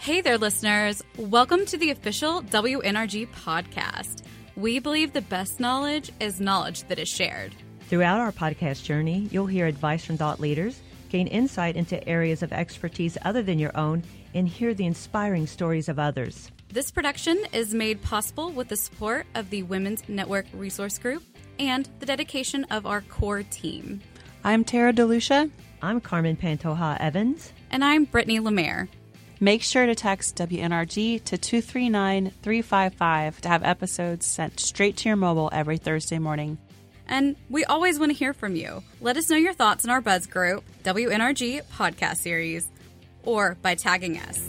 Hey there, listeners. Welcome to the official WNRG podcast. We believe the best knowledge is knowledge that is shared. Throughout our podcast journey, you'll hear advice from thought leaders, gain insight into areas of expertise other than your own, and hear the inspiring stories of others. This production is made possible with the support of the Women's Network Resource Group and the dedication of our core team. I'm Tara DeLucia. I'm Carmen Pantoja Evans. And I'm Brittany Lemaire. Make sure to text WNRG to 239 355 to have episodes sent straight to your mobile every Thursday morning. And we always want to hear from you. Let us know your thoughts in our Buzz group, WNRG Podcast Series, or by tagging us.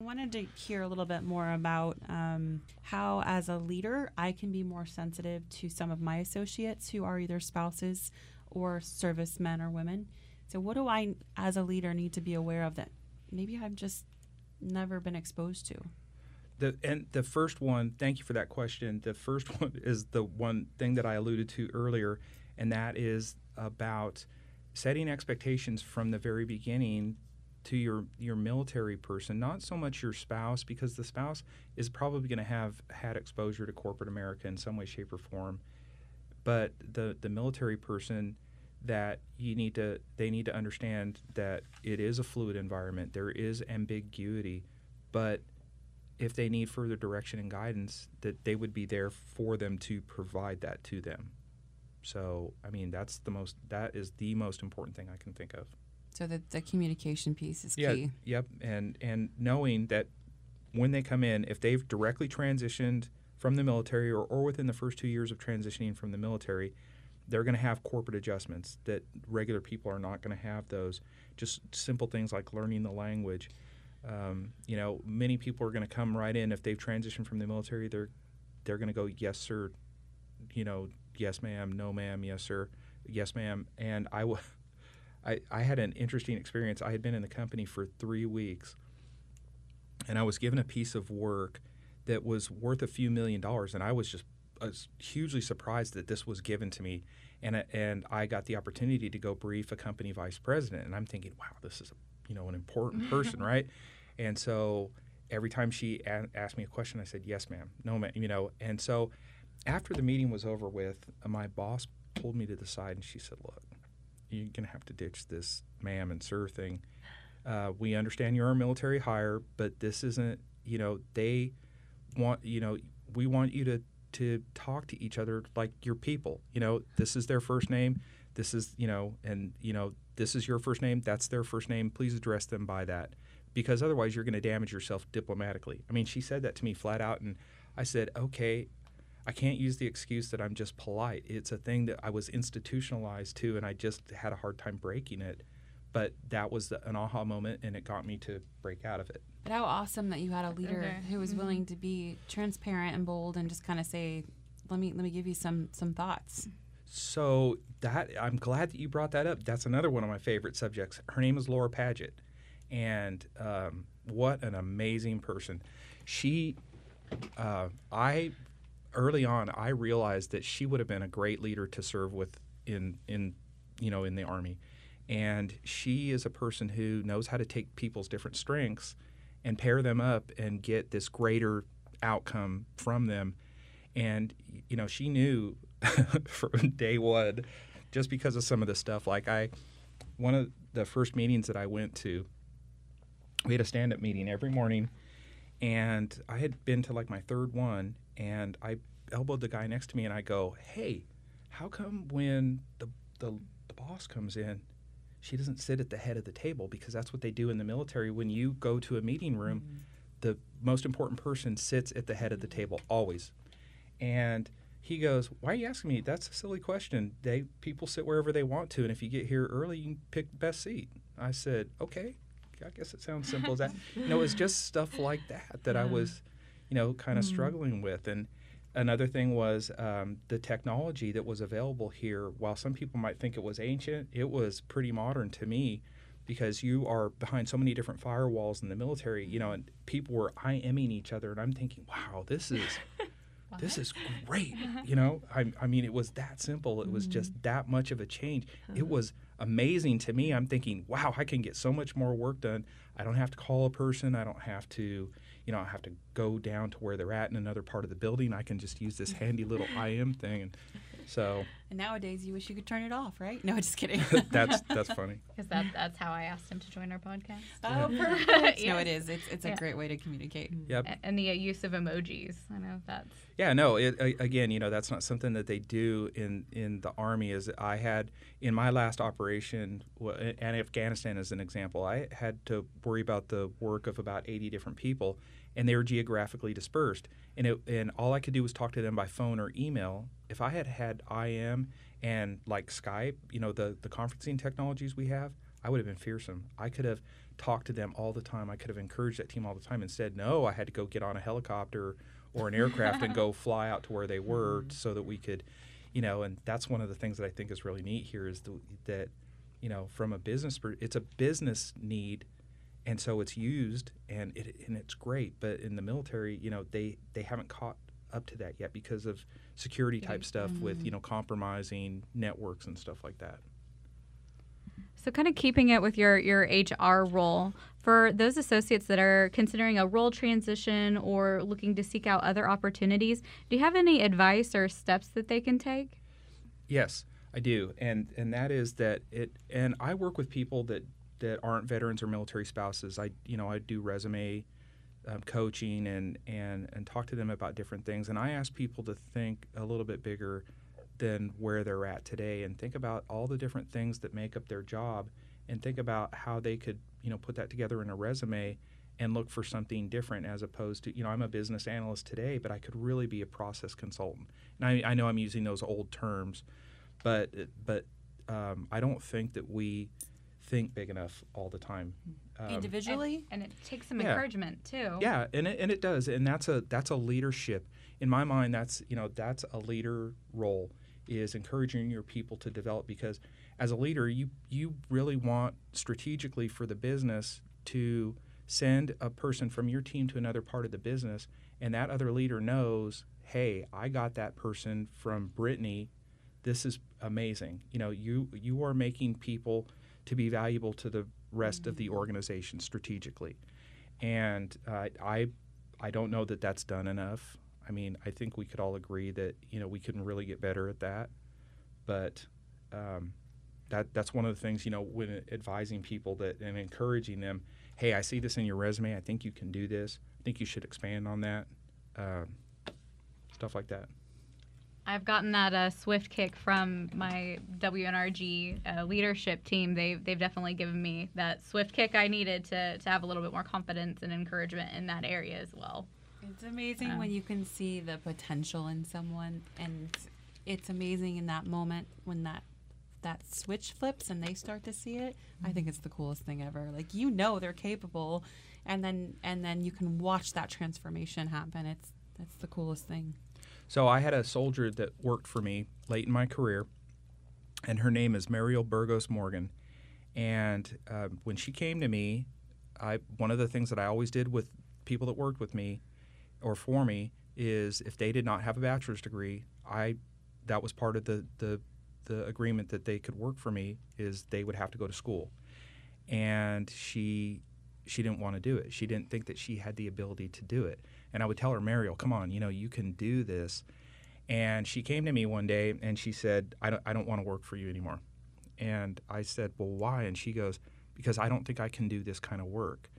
I wanted to hear a little bit more about um, how, as a leader, I can be more sensitive to some of my associates who are either spouses or servicemen or women. So, what do I, as a leader, need to be aware of that maybe I've just never been exposed to? The and the first one, thank you for that question. The first one is the one thing that I alluded to earlier, and that is about setting expectations from the very beginning to your your military person, not so much your spouse, because the spouse is probably going to have had exposure to corporate America in some way, shape, or form. But the the military person that you need to they need to understand that it is a fluid environment. There is ambiguity, but if they need further direction and guidance, that they would be there for them to provide that to them. So, I mean, that's the most that is the most important thing I can think of. So the, the communication piece is yeah, key. Yep, and and knowing that when they come in, if they've directly transitioned from the military or, or within the first two years of transitioning from the military, they're going to have corporate adjustments that regular people are not going to have those. Just simple things like learning the language. Um, you know, many people are going to come right in if they've transitioned from the military. They're they're going to go yes sir, you know, yes ma'am, no ma'am, yes sir, yes ma'am, and I w- I, I had an interesting experience. I had been in the company for three weeks, and I was given a piece of work that was worth a few million dollars, and I was just I was hugely surprised that this was given to me, and and I got the opportunity to go brief a company vice president, and I'm thinking, wow, this is a, you know an important person, right? And so every time she a- asked me a question, I said, yes, ma'am, no, ma'am, you know, and so after the meeting was over with, my boss pulled me to the side and she said, look you're going to have to ditch this ma'am and sir thing. Uh, we understand you're a military hire, but this isn't, you know, they want, you know, we want you to, to talk to each other like your people. You know, this is their first name. This is, you know, and, you know, this is your first name. That's their first name. Please address them by that because otherwise you're going to damage yourself diplomatically. I mean, she said that to me flat out. And I said, okay, I can't use the excuse that I'm just polite. It's a thing that I was institutionalized to, and I just had a hard time breaking it. But that was the, an aha moment, and it got me to break out of it. But how awesome that you had a leader Okay. who was Mhm. willing to be transparent and bold and just kind of say, "Let me let me give you some some thoughts." So that I'm glad that you brought that up. That's another one of my favorite subjects. Her name is Laura Paget, and um, what an amazing person. She, uh, I, early on, I realized that she would have been a great leader to serve with in in, you know, in the army, and she is a person who knows how to take people's different strengths and pair them up and get this greater outcome from them. And you know, she knew from day one, just because of some of the stuff. Like I, one of the first meetings that I went to, we had a stand-up meeting every morning, and I had been to like my third one, and I elbowed the guy next to me, and I go, "Hey, how come when the the, the boss comes in?" She doesn't sit at the head of the table because that's what they do in the military. When you go to a meeting room, mm-hmm. the most important person sits at the head of the mm-hmm. table always. And he goes, "Why are you asking me? That's a silly question. They people sit wherever they want to, and if you get here early, you can pick the best seat." I said, "Okay, I guess it sounds simple as that." You know, it's just stuff like that that I was, you know, kind of mm-hmm. struggling with. And another thing was um, the technology that was available here. While some people might think it was ancient, it was pretty modern to me. Because you are behind so many different firewalls in the military, you know, and people were IMing each other, and I'm thinking, wow, this is this is great. Uh-huh. You know, I, I mean, it was that simple. It was just mm-hmm. that much of a change. It uh-huh. was amazing to me. I'm thinking, wow, I can get so much more work done. I don't have to call a person. I don't have to, you know, I have to go down to where they're at in another part of the building. I can just use this handy little IM thing. And so And nowadays, you wish you could turn it off, right? No, just kidding. that's that's funny. Because that, that's how I asked him to join our podcast. oh, perfect. No, it is. It's, it's a Yeah. great way to communicate. Yep. A- And the uh, use of emojis. I know that's. Yeah, no. It, again, you know, that's not something that they do in in the army. Is I had in my last operation, w- and Afghanistan as an example, I had to worry about the work of about 80 different people, and they were geographically dispersed. And it, and all I could do was talk to them by phone or email. If I had had IM and like Skype, you know, the the conferencing technologies we have, I would have been fearsome. I could have talked to them all the time. I could have encouraged that team all the time. Instead, no, I had to go get on a helicopter or an aircraft and go fly out to where they were mm-hmm. so that we could, you know, and that's one of the things that I think is really neat here is the, that, you know, from a business, per- it's a business need, and so it's used and it and it's great. But in the military, you know, they they haven't caught up to that yet because of security type stuff with you mm-hmm. know compromising networks and stuff like that. So, kind of keeping it with your, your HR role, for those associates that are considering a role transition or looking to seek out other opportunities, do you have any advice or steps that they can take? Yes, I do, and and that is that it. And I work with people that that aren't veterans or military spouses. I you know I do resume um, coaching and and and talk to them about different things. And I ask people to think a little bit bigger than where they're at today, and think about all the different things that make up their job, and think about how they could you know put that together in a resume and look for something different as opposed to you know I'm a business analyst today, but I could really be a process consultant. And I, I know I'm using those old terms, but but um, I don't think that we think big enough all the time. Um, Individually, And it takes some Yeah. encouragement too. yeah, and it, and it does, and that's a that's a leadership. In my mind, that's you know that's a leader role is encouraging your people to develop because as a leader, you you really want strategically for the business to send a person from your team to another part of the business, and that other leader knows, hey, I got that person from Brittany. This is amazing. You know, you you are making people to be valuable to the rest of the organization strategically and uh, I I don't know that that's done enough. I mean, I think we could all agree that you know we can really get better at that, but um, that that's one of the things you know when advising people that and encouraging them. Hey, I see this in your resume. I think you can do this. I think you should expand on that. Um, stuff like that. I've gotten that uh, swift kick from my WNRG uh, leadership team. They've, they've definitely given me that swift kick I needed to, to have a little bit more confidence and encouragement in that area as well. it's amazing Um, when you can see the potential in someone, and it's amazing in that moment when that that switch flips and they start to see it. I think it's the coolest thing ever. Like you know they're capable, and then and then you can watch that transformation happen. It's that's the coolest thing. So I had a soldier that worked for me late in my career, and her name is Mariel Burgos Morgan. And uh, when she came to me, I one of the things that I always did with people that worked with me or for me is if they did not have a bachelor's degree, I that was part of the the the agreement that they could work for me is they would have to go to school. And she she didn't want to do it. She didn't think that she had the ability to do it. And I would tell her, Mariel, come on, you know, you can do this. And she came to me one day and she said, I don't, I don't want to work for you anymore. And I said, Well, why? And she goes, Because I don't think I can do this kind of work.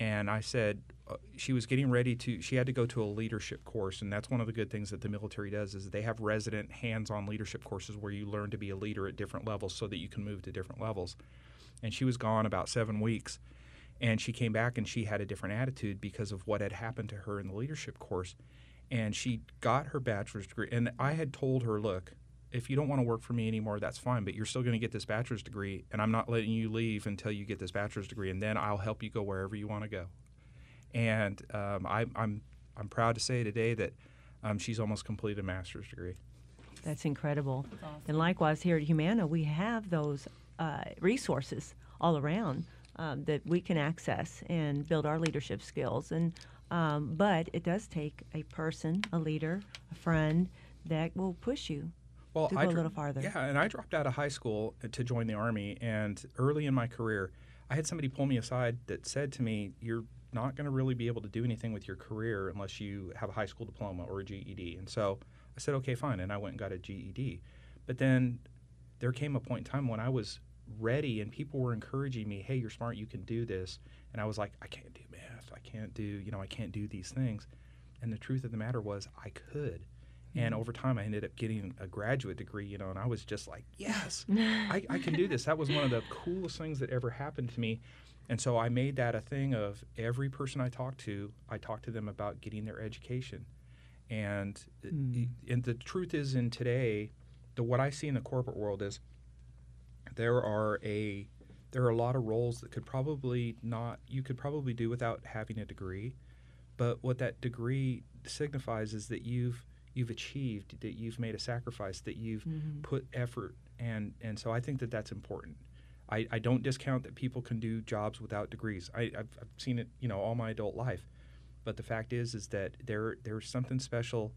And I said, uh, she was getting ready to, she had to go to a leadership course. And that's one of the good things that the military does is they have resident hands-on leadership courses where you learn to be a leader at different levels so that you can move to different levels. And she was gone about seven weeks. And she came back and she had a different attitude because of what had happened to her in the leadership course. And she got her bachelor's degree. And I had told her, look, if you don't want to work for me anymore, that's fine, but you're still going to get this bachelor's degree, and I'm not letting you leave until you get this bachelor's degree, and then I'll help you go wherever you want to go. And um, I, I'm I'm proud to say today that um, she's almost completed a master's degree. That's incredible. And likewise, here at Humana, we have those uh, resources all around um, that we can access and build our leadership skills. And Um, but it does take a person, a leader, a friend that will push you well, to I go a little farther. Yeah, and I dropped out of high school to join the army, and early in my career, I had somebody pull me aside that said to me, "You're not going to really be able to do anything with your career unless you have a high school diploma or a GED." And so I said, "Okay, fine," and I went and got a GED. But then there came a point in time when I was ready, and people were encouraging me, "Hey, you're smart. You can do this." And I was like, "I can't do math. I can't do, you know, I can't do these things." And the truth of the matter was, I could. And mm-hmm. over time, I ended up getting a graduate degree, you know, and I was just like, yes, I, I can do this. That was one of the coolest things that ever happened to me. And so I made that a thing of every person I talked to, I talked to them about getting their education. And, uh, hmm. and the truth is, in today, the what I see in the corporate world is there are a there are a lot of roles that could probably not you could probably do without having a degree. But what that degree signifies is that you've you've achieved that you've made a sacrifice that you've mm-hmm. put effort and and so I think that that's important. I, I don't discount that people can do jobs without degrees. I, I've, I've seen it you know all my adult life. But the fact is is that there there's something special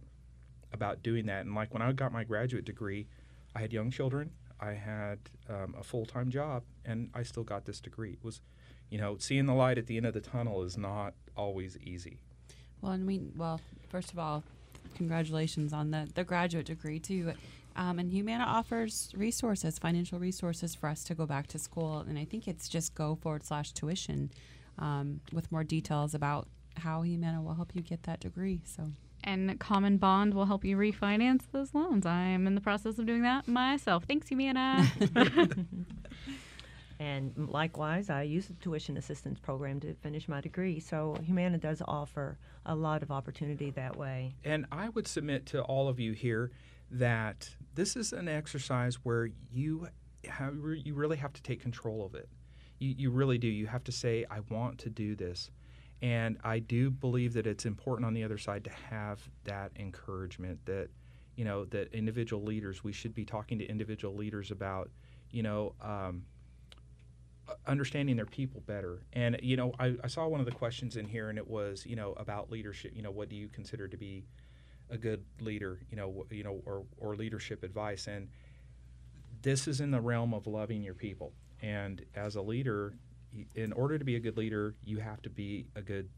about doing that. And like when I got my graduate degree I had young children I had um, a full time job, and I still got this degree. It was, you know, seeing the light at the end of the tunnel is not always easy. Well, and we well, first of all, congratulations on the the graduate degree too. Um, and Humana offers resources, financial resources for us to go back to school, and I think it's just go forward slash tuition um, with more details about how Humana will help you get that degree. So And CommonBond will help you refinance those loans. I am in the process of doing that myself. Thanks, Humana. And likewise, I use the tuition assistance program to finish my degree. So Humana does offer a lot of opportunity that way. And I would submit to all of you here that this is an exercise where you have, you really have to take control of it. You, you really do. You have to say, I want to do this. And I do believe that it's important on the other side to have that encouragement that, you know, that individual leaders, we should be talking to individual leaders about, you know, um, understanding their people better. And you know, I, I saw one of the questions in here, and it was you know about leadership. You know, what do you consider to be a good leader? You know, you know, or or leadership advice. And this is in the realm of loving your people. And as a leader, in order to be a good leader, you have to be a good,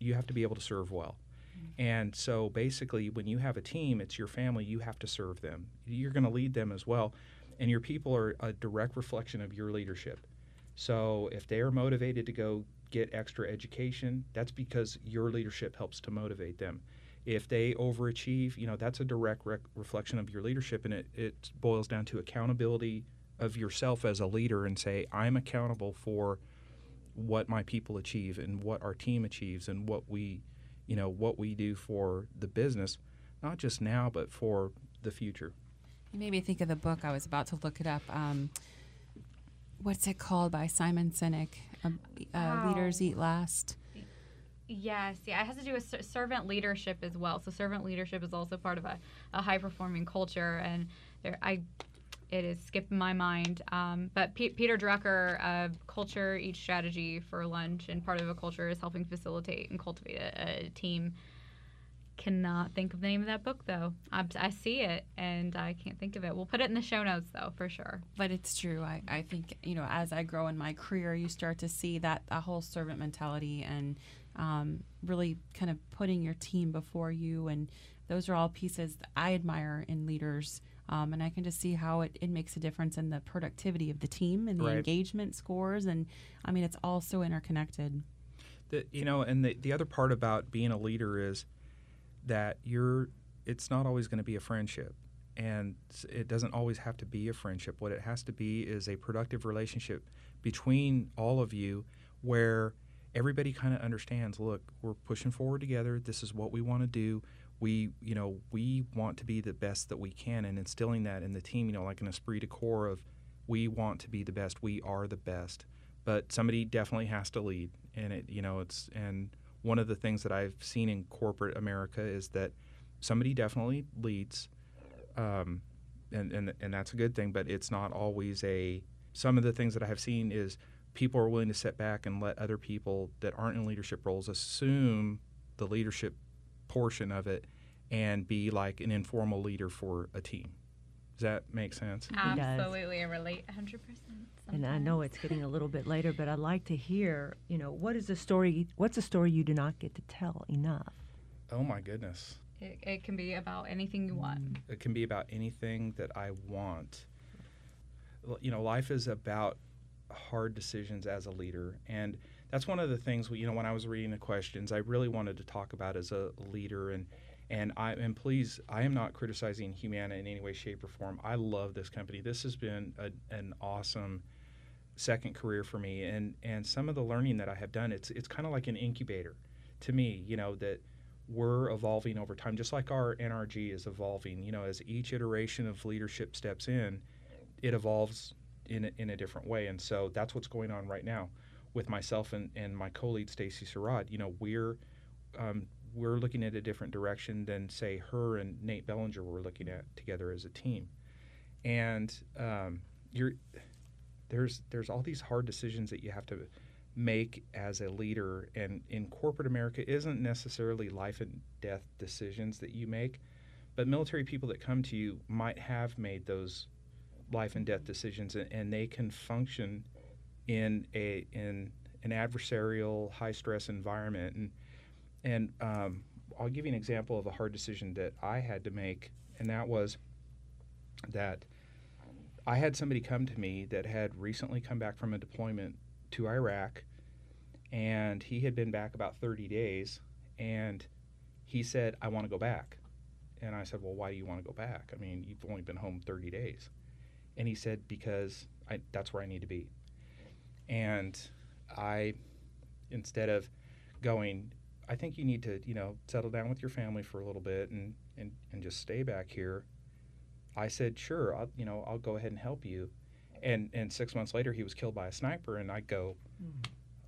you have to be able to serve well. Mm-hmm. And so basically, when you have a team, it's your family, you have to serve them. You're going to lead them as well. And your people are a direct reflection of your leadership. So if they are motivated to go get extra education, that's because your leadership helps to motivate them. If they overachieve, you know, that's a direct rec- reflection of your leadership. And it, it boils down to accountability of yourself as a leader and say, I'm accountable for what my people achieve and what our team achieves and what we you know what we do for the business not just now but for the future you made me think of the book. I was about to look it up. Um, what's it called by Simon Sinek? Um, uh, Wow. Leaders Eat Last. Yes, yeah, it has to do with servant leadership as well. So servant leadership is also part of a, a high performing culture, and there, I, it is skipping my mind. Um, but P- Peter Drucker, uh, culture each strategy for lunch, and part of a culture is helping facilitate and cultivate a, a team. Cannot think of the name of that book though. I, I see it and I can't think of it. We'll put it in the show notes though for sure. But it's true. I, I think, you know, as I grow in my career, you start to see that, that whole servant mentality and um, really kind of putting your team before you. And those are all pieces I admire in leaders. Um, and I can just see how it, it makes a difference in the productivity of the team and the Right. engagement scores. And I mean, it's all so interconnected. the, you know and the, the other part about being a leader is that you're it's not always going to be a friendship and it doesn't always have to be a friendship what it has to be is a productive relationship between all of you where everybody kind of understands look we're pushing forward together this is what we want to do we you know we want to be the best that we can and instilling that in the team you know like an esprit de corps of we want to be the best we are the best. But somebody definitely has to lead and it you know it's and one of the things that I've seen in corporate America is that somebody definitely leads um, and, and and that's a good thing but it's not always a some of the things that I have seen is people are willing to sit back and let other people that aren't in leadership roles assume the leadership portion of it and be like an informal leader for a team. Does that make sense? Absolutely, I relate 100%. And I know it's getting a little bit later, but I'd like to hear, you know, what is the story? What's a story you do not get to tell enough? Oh my goodness. It, it can be about anything you want. It can be about anything that I want. You know, life is about hard decisions as a leader. And that's one of the things, you know, when I was reading the questions, I really wanted to talk about as a leader. And, and I, and please, I am not criticizing Humana in any way, shape, or form. I love this company. This has been a, an awesome second career for me. And, and some of the learning that I have done, it's, it's kind of like an incubator to me, you know, that we're evolving over time, just like our NRG is evolving. You know, as each iteration of leadership steps in, it evolves in a, in a different way, and so that's what's going on right now with myself and, and my co-lead Stacy Surratt. You know, we're um, we're looking at a different direction than say her and Nate Bellinger were looking at together as a team, and um, you're there's there's all these hard decisions that you have to make as a leader. And in corporate america isn't necessarily life and death decisions that you make but military people that come to you might have made those life and death decisions and, and they can function in a in an adversarial high stress environment. And and um, I'll give you an example of a hard decision that I had to make and that was that I had somebody come to me that had recently come back from a deployment to Iraq and he had been back about 30 days and he said I want to go back. And I said well why do you want to go back? I mean you've only been home 30 days and he said because I, that's where I need to be. And I instead of going I think you need to you know settle down with your family for a little bit and and, and just stay back here I said sure I'll you know I'll go ahead and help you. And and 6 months later he was killed by a sniper and I go hmm.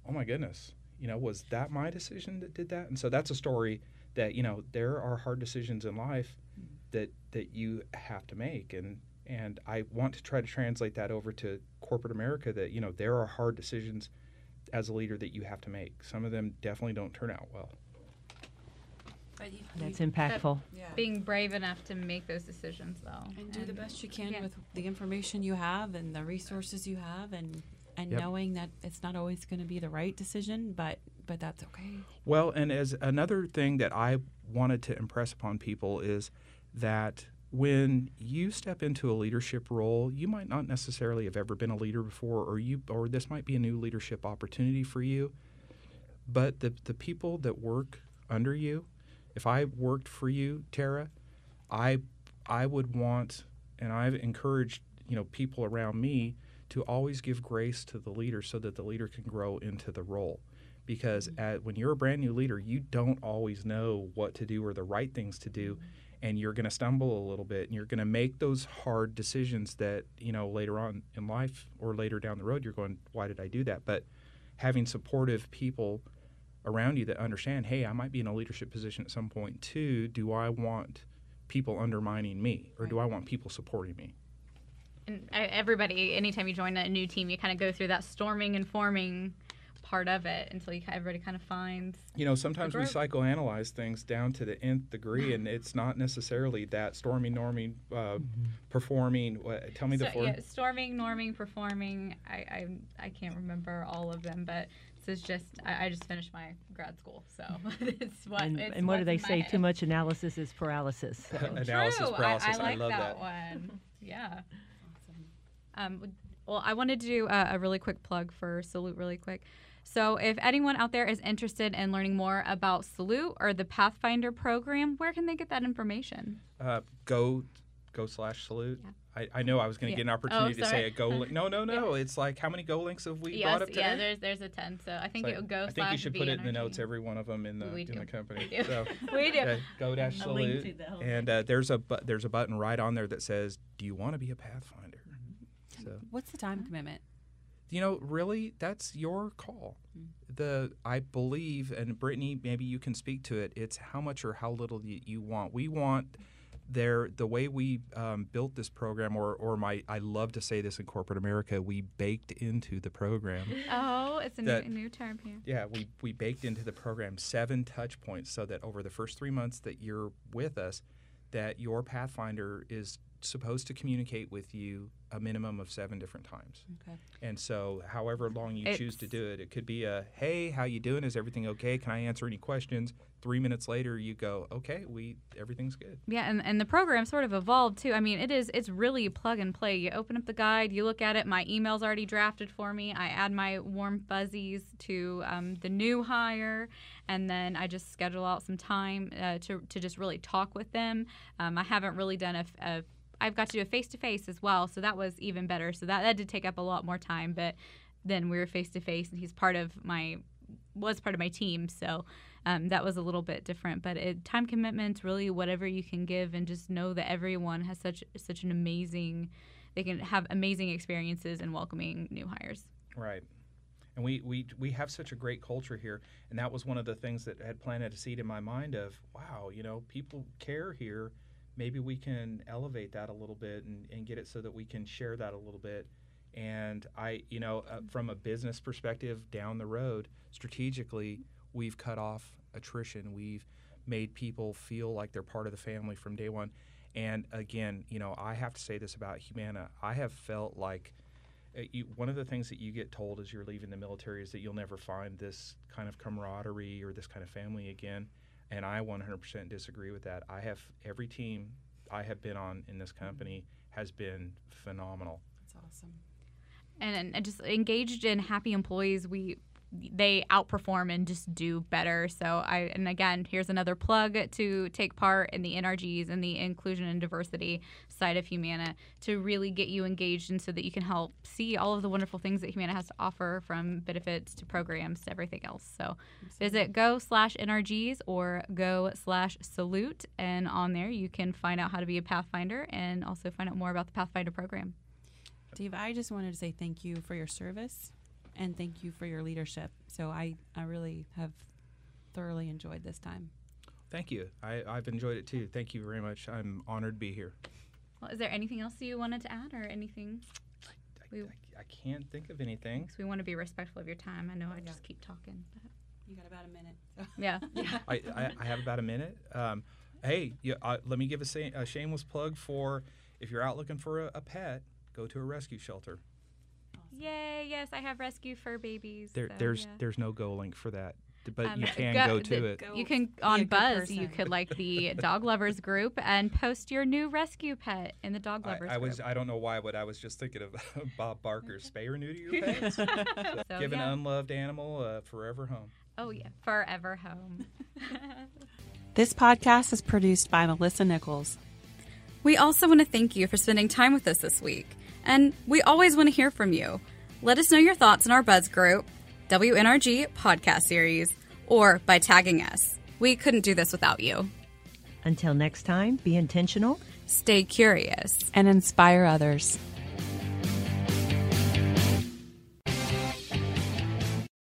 oh my goodness. You know was that my decision that did that? And so that's a story that you know there are hard decisions in life hmm. that that you have to make. And and I want to try to translate that over to corporate America that you know there are hard decisions as a leader that you have to make some of them definitely don't turn out well But you, That's you- impactful. yeah. Being brave enough to make those decisions, though. and do the best you can yeah. with the information you have and the resources you have and and Yep. knowing that it's not always going to be the right decision but but that's okay Well, and as another thing that I wanted to impress upon people is that when you step into a leadership role, you might not necessarily have ever been a leader before, or you, or this might be a new leadership opportunity for you. But the the people that work under you, if I worked for you, Tara, I I would want, and I've encouraged you know people around me to always give grace to the leader so that the leader can grow into the role because mm-hmm. at, when you're a brand new leader, you don't always know what to do or the right things to do, and you're going to stumble a little bit, and you're going to make those hard decisions that you know later on in life or later down the road you're going, why did I do that? But having supportive people around you that understand, hey, I might be in a leadership position at some point too. Do I want people undermining me, or do I want people supporting me? And uh, everybody, anytime you join a new team, you kind of go through that storming and forming part of it until you everybody kind of finds. You know, sometimes we psychoanalyze things down to the nth degree, and it's not necessarily that storming, norming, uh, performing. What, tell me the So, fourth. yeah, storming, norming, performing. I, I I can't remember all of them, but this is just I, I just finished my grad school, so it's what. and, it's and what do they say? head. Too much analysis is paralysis. So. Analysis True. paralysis. I, I like love that, that. one. Yeah. Um, well, I wanted to do a, a really quick plug for Salute, really quick. So, if anyone out there is interested in learning more about Salute or the Pathfinder program, where can they get that information? Uh, go, go slash salute. Yeah. I, I know I was going to Yeah. get an opportunity to say a go link. No, no, no. It's like how many go links have we yes, brought up today? yeah. There's there's a ten, so I think So it would go. I think you should put it in the notes. Every one of them in the in the company. We do. So we do. okay, go dash salute, to the whole and uh, there's a bu- there's a button right on there that says, "Do you want to be a Pathfinder?" So what's the time commitment you know, really, that's your call. The I believe, and Brittany, maybe you can speak to it. It's how much or how little you, you want. We want there the way we um, built this program or or my I love to say this in corporate America we baked into the program Oh, it's a That- new, new term here. yeah we we baked into the program seven touch points so that over the first three months that you're with us that your pathfinder is supposed to communicate with you a minimum of seven different times Okay. and so however long you choose to do it it could be a hey how you doing is everything okay can i answer any questions three minutes later you go okay we everything's good Yeah, and, and the program sort of evolved too. I mean, it is it's really plug and play. You open up the guide, you look at it. My email's already drafted for me. I add my warm fuzzies to um, the new hire, and then I just schedule out some time uh, to to just really talk with them. Um, I haven't really done a, a I've got to do a face to face as well, so that was even better. So that that did take up a lot more time, but then we were face to face, and he's part of my was part of my team, so um, that was a little bit different. But it, time commitments, really, whatever you can give, and just know that everyone has such such an amazing, they can have amazing experiences in welcoming new hires. Right. And we, we, we have such a great culture here. And that was one of the things that had planted a seed in my mind of, wow, you know, people care here. Maybe we can elevate that a little bit and, and get it so that we can share that a little bit. And I, you know, uh, from a business perspective down the road, strategically, we've cut off attrition. We've made people feel like they're part of the family from day one. And again, you know, I have to say this about Humana. I have felt like uh, you, one of the things that you get told as you're leaving the military is that you'll never find this kind of camaraderie or this kind of family again. And I 100% disagree with that. I have every team I have been on in this company has been phenomenal. That's awesome. and, and just engaged and happy employees we they outperform and just do better. So i and again here's another plug to take part in the nrgs and the inclusion and diversity side of humana to really get you engaged and so that you can help see all of the wonderful things that humana has to offer from benefits to programs to everything else. So visit go slash nrgs or go slash salute. And on there you can find out how to be a pathfinder and also find out more about the pathfinder program. Dave, I just wanted to say thank you for your service and thank you for your leadership. So I, I really have thoroughly enjoyed this time. Thank you. I, I've enjoyed it too. Thank you very much. I'm honored to be here. Well, is there anything else you wanted to add or anything? I, We- I, I can't think of anything. Because we want to be respectful of your time. I know I just keep talking. But You got about a minute. So. yeah. I, I, I have about a minute. Um, hey, yeah, uh, let me give a, sa- a shameless plug for if you're out looking for a, a pet, go to a rescue shelter. Yay! Yes, I have rescue fur babies. There, so, there's yeah. there's no go link for that, but Um, you can go- go, to the- it. You can on good Buzz. You could like the dog lovers group and post your new rescue pet in the dog I, lovers I was group. I don't know why, but I was just thinking of Bob Barker's spay or neuter your pets. So, Give yeah. an unloved animal a forever home. oh yeah, forever home. This podcast is produced by Melissa Nichols. We also want to thank you for spending time with us this week. And we always want to hear from you. Let us know your thoughts in our Buzz group, WNRG podcast series, or by tagging us. We couldn't do this without you. Until next time, be intentional. Stay curious. And inspire others.